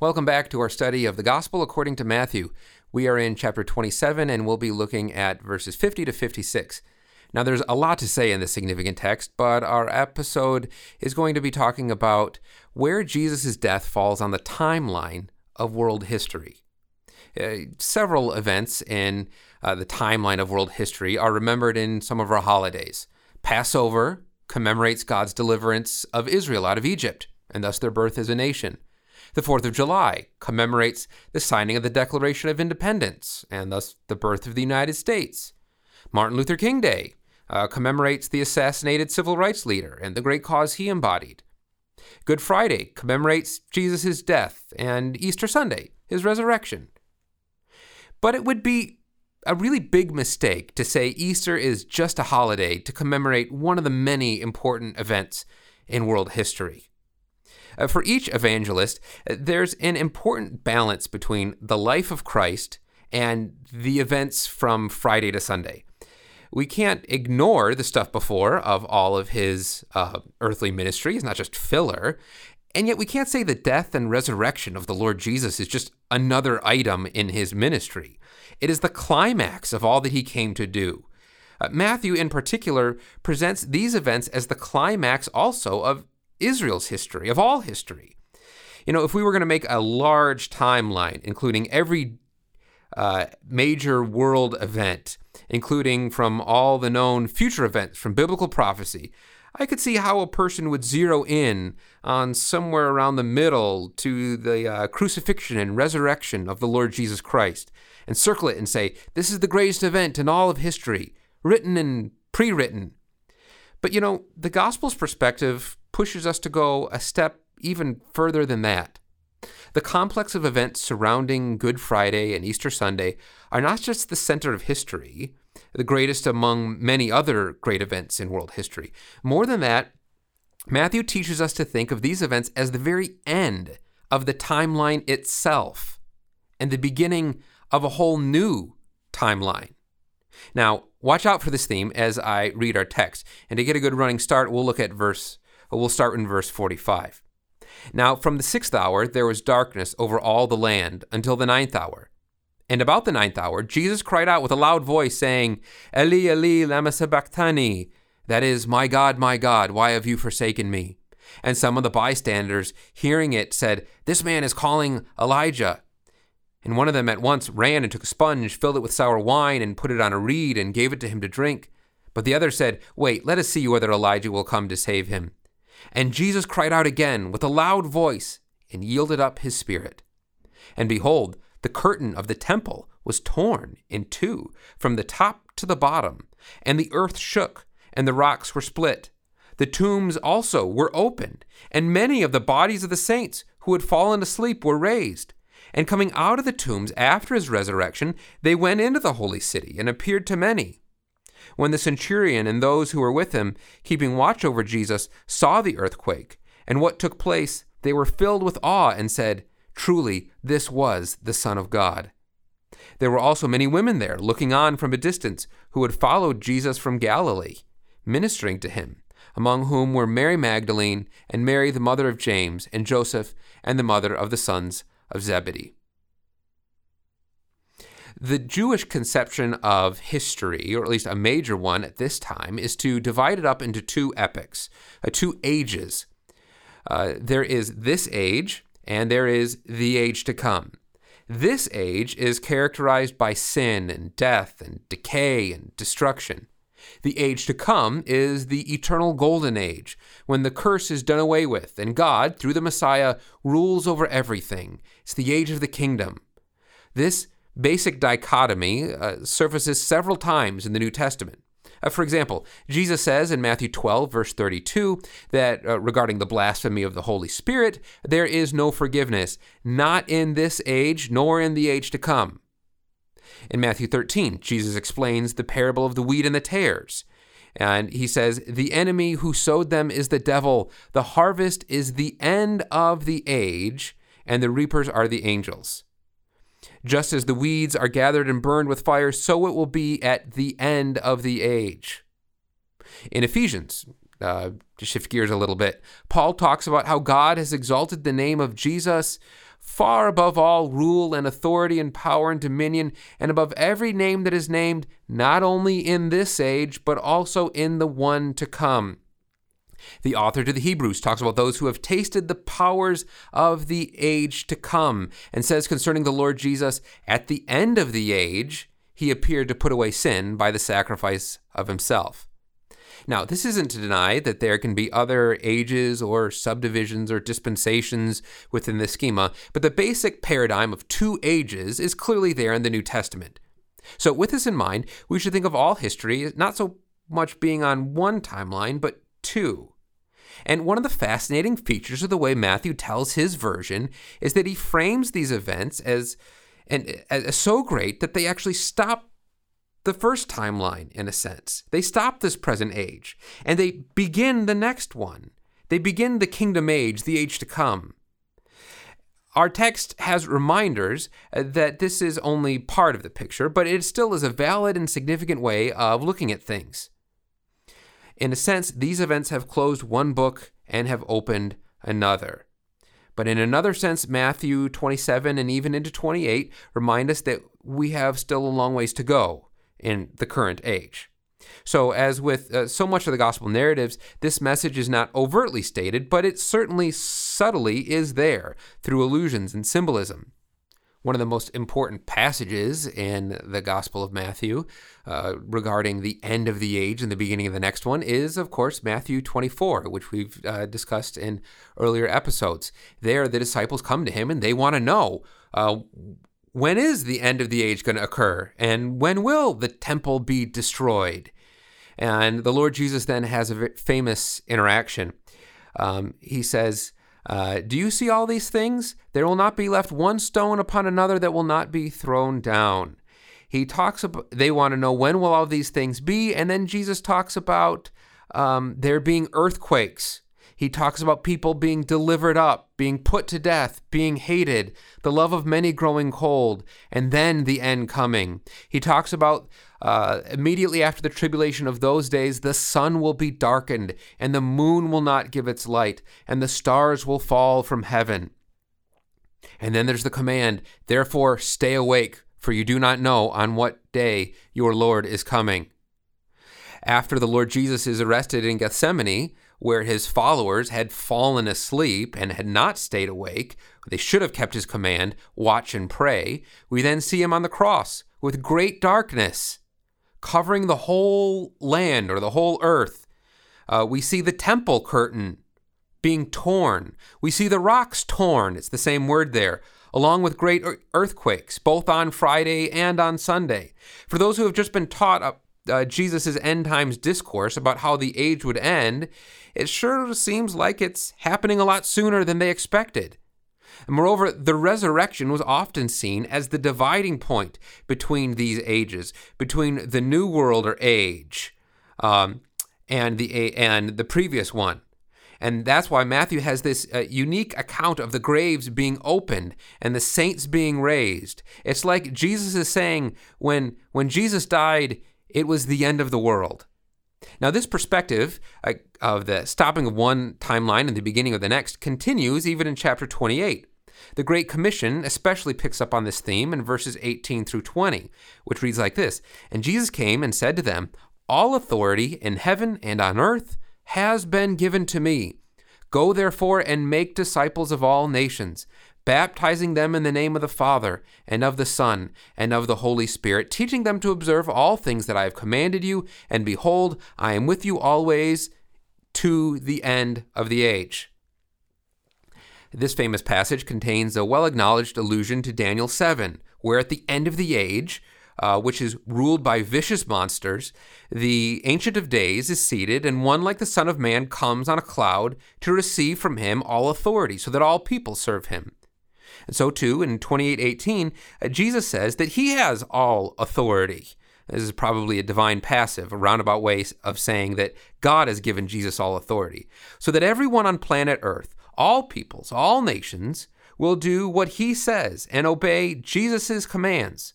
Welcome back to our study of the Gospel according to Matthew. We are in chapter 27 and we'll be looking at verses 50 to 56. Now, there's a lot to say in this significant text, but our episode is going to be talking about where Jesus' death falls on the timeline of world history. Uh, several events in uh, the timeline of world history are remembered in some of our holidays. Passover commemorates God's deliverance of Israel out of Egypt, and thus their birth as a nation. The 4th of July commemorates the signing of the Declaration of Independence and thus the birth of the United States. Martin Luther King Day uh, commemorates the assassinated civil rights leader and the great cause he embodied. Good Friday commemorates Jesus' death and Easter Sunday, his resurrection. But it would be a really big mistake to say Easter is just a holiday to commemorate one of the many important events in world history. Uh, for each evangelist, uh, there's an important balance between the life of Christ and the events from Friday to Sunday. We can't ignore the stuff before of all of his uh, earthly ministry. It's not just filler. And yet, we can't say the death and resurrection of the Lord Jesus is just another item in his ministry. It is the climax of all that he came to do. Uh, Matthew, in particular, presents these events as the climax also of Israel's history, of all history. You know, if we were going to make a large timeline, including every uh, major world event, including from all the known future events from biblical prophecy, I could see how a person would zero in on somewhere around the middle to the uh, crucifixion and resurrection of the Lord Jesus Christ and circle it and say, This is the greatest event in all of history, written and pre written. But you know, the gospel's perspective pushes us to go a step even further than that. The complex of events surrounding Good Friday and Easter Sunday are not just the center of history, the greatest among many other great events in world history. More than that, Matthew teaches us to think of these events as the very end of the timeline itself and the beginning of a whole new timeline. Now, watch out for this theme as I read our text. And to get a good running start, we'll look at verse But we'll start in verse 45. Now, from the sixth hour there was darkness over all the land until the ninth hour. And about the ninth hour, Jesus cried out with a loud voice, saying, Eli, Eli, lama sabachthani? That is, My God, my God, why have you forsaken me? And some of the bystanders, hearing it, said, This man is calling Elijah. And one of them at once ran and took a sponge, filled it with sour wine, and put it on a reed, and gave it to him to drink. But the other said, Wait, let us see whether Elijah will come to save him. And Jesus cried out again with a loud voice and yielded up his spirit. And behold, the curtain of the temple was torn in two from the top to the bottom, and the earth shook, and the rocks were split. The tombs also were opened, and many of the bodies of the saints who had fallen asleep were raised. And coming out of the tombs after his resurrection, they went into the holy city and appeared to many. When the centurion and those who were with him, keeping watch over Jesus, saw the earthquake and what took place, they were filled with awe and said, Truly, this was the Son of God. There were also many women there, looking on from a distance, who had followed Jesus from Galilee, ministering to him, among whom were Mary Magdalene, and Mary the mother of James, and Joseph, and the mother of the sons of Zebedee. The Jewish conception of history, or at least a major one at this time, is to divide it up into two epochs, uh, two ages. Uh, there is this age, and there is the age to come. This age is characterized by sin and death and decay and destruction. The age to come is the eternal golden age, when the curse is done away with and God, through the Messiah, rules over everything. It's the age of the kingdom. This basic dichotomy uh, surfaces several times in the New Testament. Uh, for example, Jesus says in Matthew 12, verse 32, that uh, regarding the blasphemy of the Holy Spirit, there is no forgiveness, not in this age, nor in the age to come. In Matthew 13, Jesus explains the parable of the wheat and the tares. And he says, The enemy who sowed them is the devil. The harvest is the end of the age, and the reapers are the angels. Just as the weeds are gathered and burned with fire, so it will be at the end of the age. In Ephesians uh, to shift gears a little bit, Paul talks about how God has exalted the name of Jesus far above all rule and authority and power and dominion, and above every name that is named, not only in this age, but also in the one to come. The author to the Hebrews talks about those who have tasted the powers of the age to come, and says concerning the Lord Jesus, at the end of the age, he appeared to put away sin by the sacrifice of himself. Now, this isn't to deny that there can be other ages or subdivisions or dispensations within the schema, but the basic paradigm of two ages is clearly there in the New Testament. So, with this in mind, we should think of all history not so much being on one timeline, but two. And one of the fascinating features of the way Matthew tells his version is that he frames these events as, and, as so great that they actually stop the first timeline, in a sense. They stop this present age and they begin the next one. They begin the kingdom age, the age to come. Our text has reminders uh, that this is only part of the picture, but it still is a valid and significant way of looking at things. In a sense, these events have closed one book and have opened another. But in another sense, Matthew 27 and even into 28 remind us that we have still a long ways to go in the current age. So, as with uh, so much of the gospel narratives, this message is not overtly stated, but it certainly subtly is there through allusions and symbolism. One of the most important passages in the Gospel of Matthew uh, regarding the end of the age and the beginning of the next one is, of course, Matthew 24, which we've uh, discussed in earlier episodes. There, the disciples come to him and they want to know uh, when is the end of the age going to occur? And when will the temple be destroyed? And the Lord Jesus then has a famous interaction. Um, he says, uh, Do you see all these things? There will not be left one stone upon another that will not be thrown down. He talks about, they want to know when will all these things be. And then Jesus talks about um, there being earthquakes he talks about people being delivered up, being put to death, being hated, the love of many growing cold, and then the end coming. He talks about uh, immediately after the tribulation of those days, the sun will be darkened, and the moon will not give its light, and the stars will fall from heaven. And then there's the command, therefore stay awake, for you do not know on what day your Lord is coming. After the Lord Jesus is arrested in Gethsemane, where his followers had fallen asleep and had not stayed awake. They should have kept his command, watch and pray. We then see him on the cross with great darkness, covering the whole land or the whole earth. Uh, we see the temple curtain being torn. We see the rocks torn. It's the same word there. Along with great earthquakes, both on Friday and on Sunday. For those who have just been taught uh, uh Jesus' end times discourse about how the age would end, it sure seems like it's happening a lot sooner than they expected. Moreover, the resurrection was often seen as the dividing point between these ages, between the new world or age um, and the and the previous one. And that's why Matthew has this uh, unique account of the graves being opened and the saints being raised. It's like Jesus is saying when when Jesus died, it was the end of the world. Now, this perspective uh, of the stopping of one timeline and the beginning of the next continues even in chapter 28. The Great Commission especially picks up on this theme in verses 18 through 20, which reads like this And Jesus came and said to them, All authority in heaven and on earth has been given to me. Go therefore and make disciples of all nations baptizing them in the name of the Father, and of the Son, and of the Holy Spirit, teaching them to observe all things that I have commanded you, and behold, I am with you always to the end of the age. This famous passage contains a well acknowledged allusion to Daniel 7, where at the end of the age, uh, which is ruled by vicious monsters, the Ancient of Days is seated, and one like the Son of Man comes on a cloud to receive from him all authority, so that all people serve him. And so too in 28:18, uh, Jesus says that he has all authority. This is probably a divine passive, a roundabout way of saying that God has given Jesus all authority, so that everyone on planet Earth, all peoples, all nations, will do what he says and obey Jesus' commands.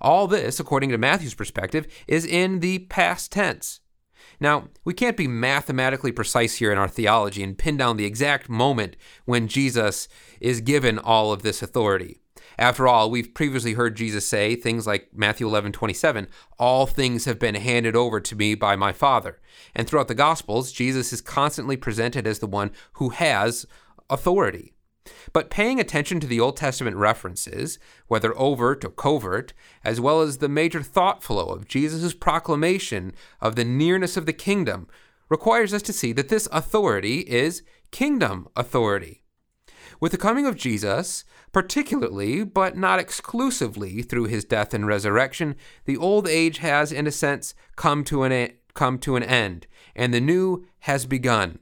All this, according to Matthew's perspective, is in the past tense. Now, we can't be mathematically precise here in our theology and pin down the exact moment when Jesus is given all of this authority. After all, we've previously heard Jesus say things like Matthew 11, 27, all things have been handed over to me by my Father. And throughout the Gospels, Jesus is constantly presented as the one who has authority. But paying attention to the Old Testament references, whether overt or covert, as well as the major thought flow of Jesus' proclamation of the nearness of the kingdom, requires us to see that this authority is kingdom authority. With the coming of Jesus, particularly, but not exclusively, through his death and resurrection, the old age has, in a sense, come to an, e- come to an end, and the new has begun.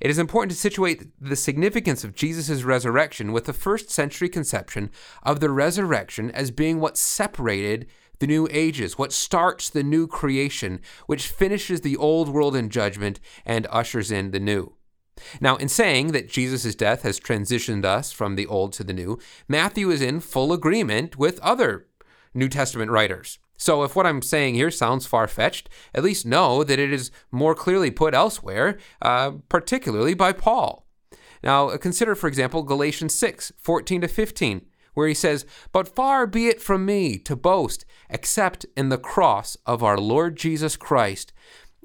It is important to situate the significance of Jesus' resurrection with the first century conception of the resurrection as being what separated the new ages, what starts the new creation, which finishes the old world in judgment and ushers in the new. Now, in saying that Jesus' death has transitioned us from the old to the new, Matthew is in full agreement with other New Testament writers. So, if what I'm saying here sounds far fetched, at least know that it is more clearly put elsewhere, uh, particularly by Paul. Now, consider, for example, Galatians 6 14 to 15, where he says, But far be it from me to boast except in the cross of our Lord Jesus Christ,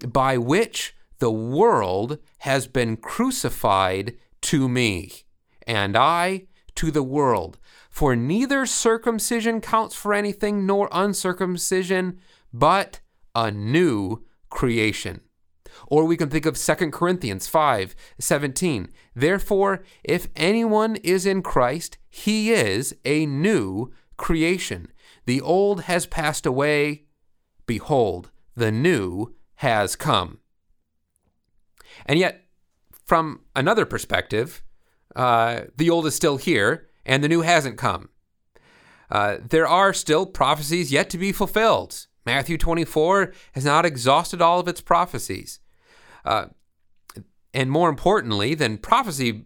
by which the world has been crucified to me, and I to the world. For neither circumcision counts for anything nor uncircumcision, but a new creation. Or we can think of 2 Corinthians 5 17. Therefore, if anyone is in Christ, he is a new creation. The old has passed away. Behold, the new has come. And yet, from another perspective, uh, the old is still here and the new hasn't come. Uh, there are still prophecies yet to be fulfilled. Matthew 24 has not exhausted all of its prophecies. Uh, and more importantly than prophecy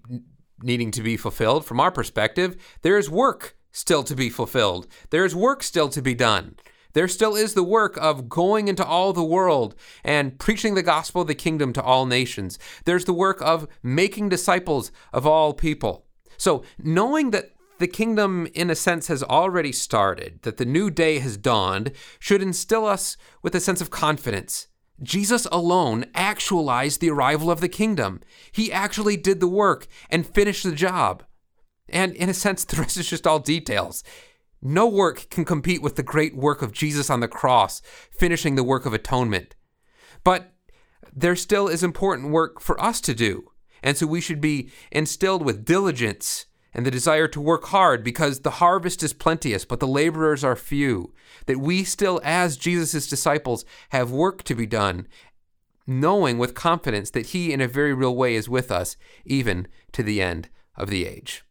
needing to be fulfilled, from our perspective, there is work still to be fulfilled. There is work still to be done. There still is the work of going into all the world and preaching the gospel of the kingdom to all nations. There's the work of making disciples of all people. So, knowing that the kingdom, in a sense, has already started, that the new day has dawned, should instill us with a sense of confidence. Jesus alone actualized the arrival of the kingdom. He actually did the work and finished the job. And in a sense, the rest is just all details. No work can compete with the great work of Jesus on the cross, finishing the work of atonement. But there still is important work for us to do. And so we should be instilled with diligence and the desire to work hard because the harvest is plenteous, but the laborers are few. That we still, as Jesus' disciples, have work to be done, knowing with confidence that He, in a very real way, is with us, even to the end of the age.